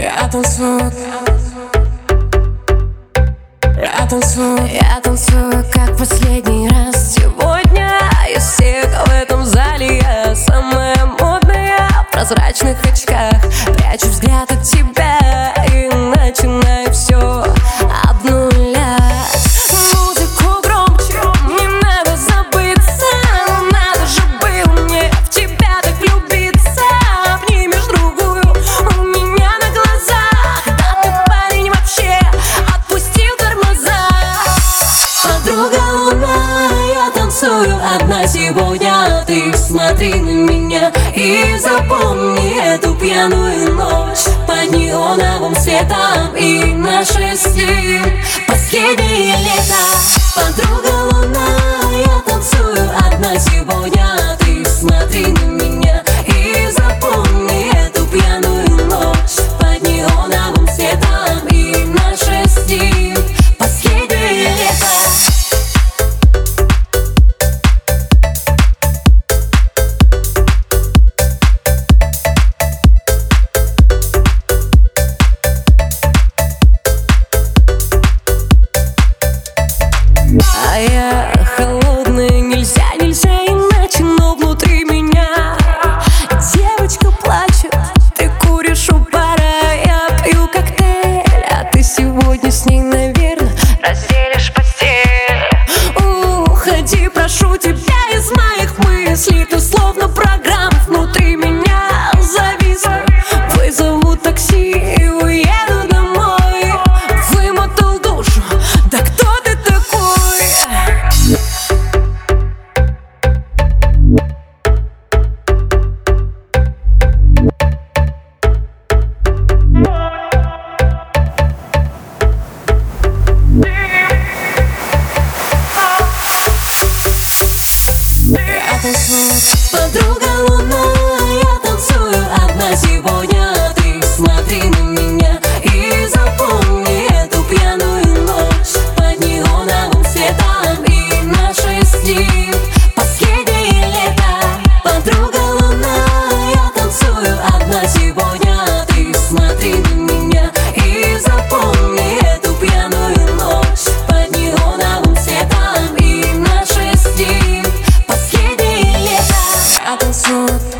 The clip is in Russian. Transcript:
Я танцую. Я танцую. Я танцую как последний раз Сегодня. Из всех в этом зале Я самая модная в прозрачных очках Луна, я танцую одна сегодня. Ты смотри на меня и запомни эту пьяную ночь. Под неоновым светом и наши прошу тебя из моих мыслей Ты словно программа. танцует Подруга лунная, я танцую одна сегодня I can